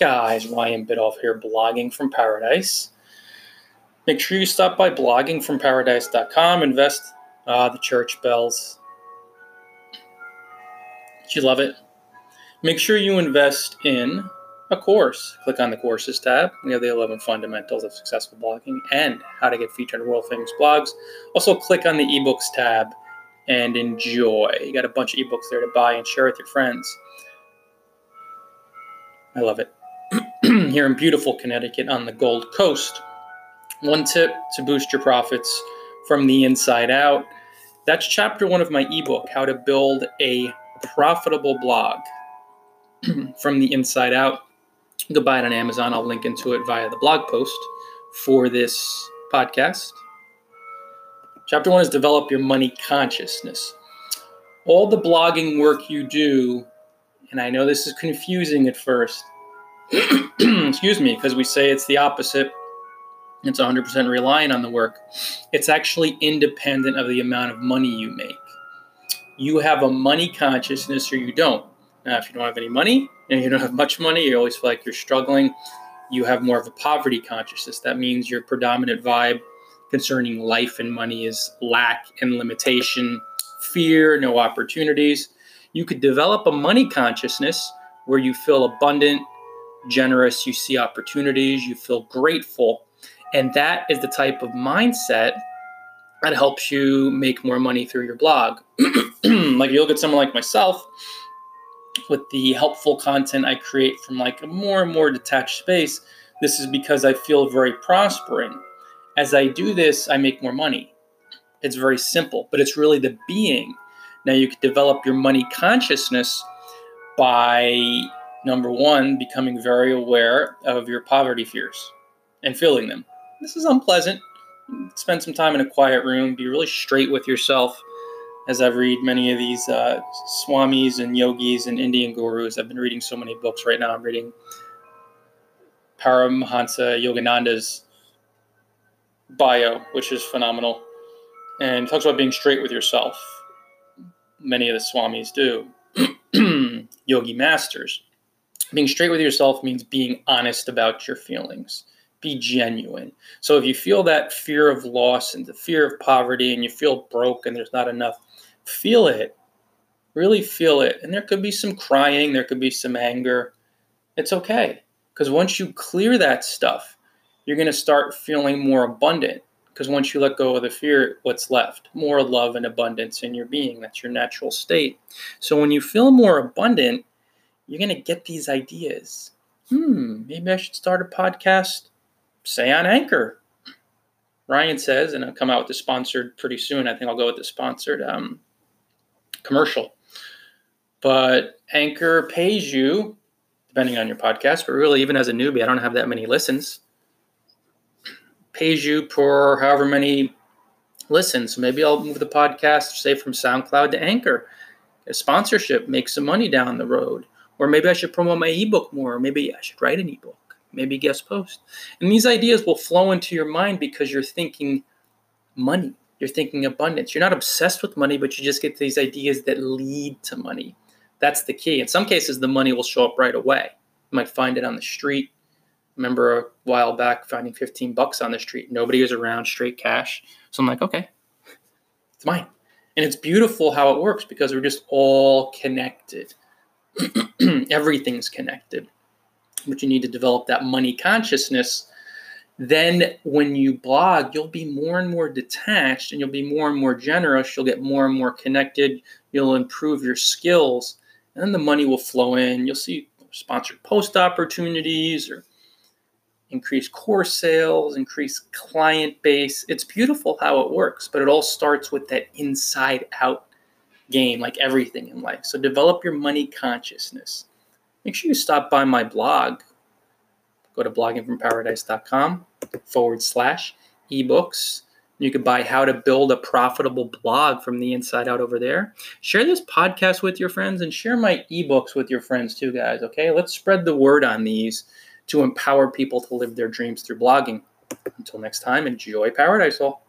Guys, Ryan Biddulph here, blogging from paradise. Make sure you stop by bloggingfromparadise.com, invest uh, the church bells. You love it? Make sure you invest in a course. Click on the courses tab. We have the 11 fundamentals of successful blogging and how to get featured in world famous blogs. Also, click on the ebooks tab and enjoy. You got a bunch of ebooks there to buy and share with your friends. I love it. Here in beautiful Connecticut on the Gold Coast. One tip to boost your profits from the inside out. That's chapter one of my ebook, How to Build a Profitable Blog from the Inside Out. Can buy it on Amazon. I'll link into it via the blog post for this podcast. Chapter one is develop your money consciousness. All the blogging work you do, and I know this is confusing at first, excuse me, because we say it's the opposite. It's 100% reliant on the work. It's actually independent of the amount of money you make. You have a money consciousness or you don't. Now, if you don't have any money and you don't have much money, you always feel like you're struggling. You have more of a poverty consciousness. That means your predominant vibe concerning life and money is lack and limitation, fear, no opportunities. You could develop a money consciousness where you feel abundant, generous, you see opportunities, you feel grateful. And that is the type of mindset that helps you make more money through your blog. like you look at someone like myself with the helpful content I create from like a more and more detached space, this is because I feel very prospering as I do this, I make more money. It's very simple, but it's really the being. Now, you could develop your money consciousness by number one, becoming very aware of your poverty fears and feeling them. This is unpleasant. Spend some time in a quiet room, be really straight with yourself. As I've read many of these uh, swamis and yogis and Indian gurus, I've been reading so many books right now. I'm reading Paramahansa Yogananda's bio, which is phenomenal, and talks about being straight with yourself. Many of the swamis do. Yogi masters. Being straight with yourself means being honest about your feelings. Be genuine. So if you feel that fear of loss and the fear of poverty and you feel broke and there's not enough, feel it. Really feel it. And there could be some crying, there could be some anger. It's okay. Because once you clear that stuff, you're going to start feeling more abundant because once you let go of the fear, what's left? More love and abundance in your being. That's your natural state. So when you feel more abundant, you're going to get these ideas. Hmm, maybe I should start a podcast, say on Anchor. Ryan says, and I'll come out with the sponsored pretty soon. I think I'll go with the sponsored um, commercial. But Anchor pays you, depending on your podcast, but really, even as a newbie, I don't have that many listens pays you per however many listens. Maybe I'll move the podcast, say from SoundCloud to Anchor. A sponsorship, make some money down the road. Or maybe I should promote my ebook more. Or maybe I should write an ebook. Maybe guest post. And these ideas will flow into your mind because you're thinking money. You're thinking abundance. You're not obsessed with money, but you just get these ideas that lead to money. That's the key. In some cases, the money will show up right away. You might find it on the street remember a while back finding 15 bucks on the street. Nobody was around, straight cash. So I'm like, okay, it's mine. And it's beautiful how it works because we're just all connected. Everything's connected. But you need to develop that money consciousness. Then, when you blog, you'll be more and more detached and you'll be more and more generous. You'll get more and more connected. You'll improve your skills. And then the money will flow in. You'll see sponsored post opportunities or increase course sales, increase client base. It's beautiful how it works, but it all starts with that inside out game, like everything in life. So develop your money consciousness. Make sure you stop by my blog. Go to bloggingfromparadise.com forward slash ebooks. You could buy How to Build a Profitable Blog from the inside out over there. Share this podcast with your friends and share my ebooks with your friends too, guys. Okay, let's spread the word on these to empower people to live their dreams through blogging. Until next time, enjoy Paradise All.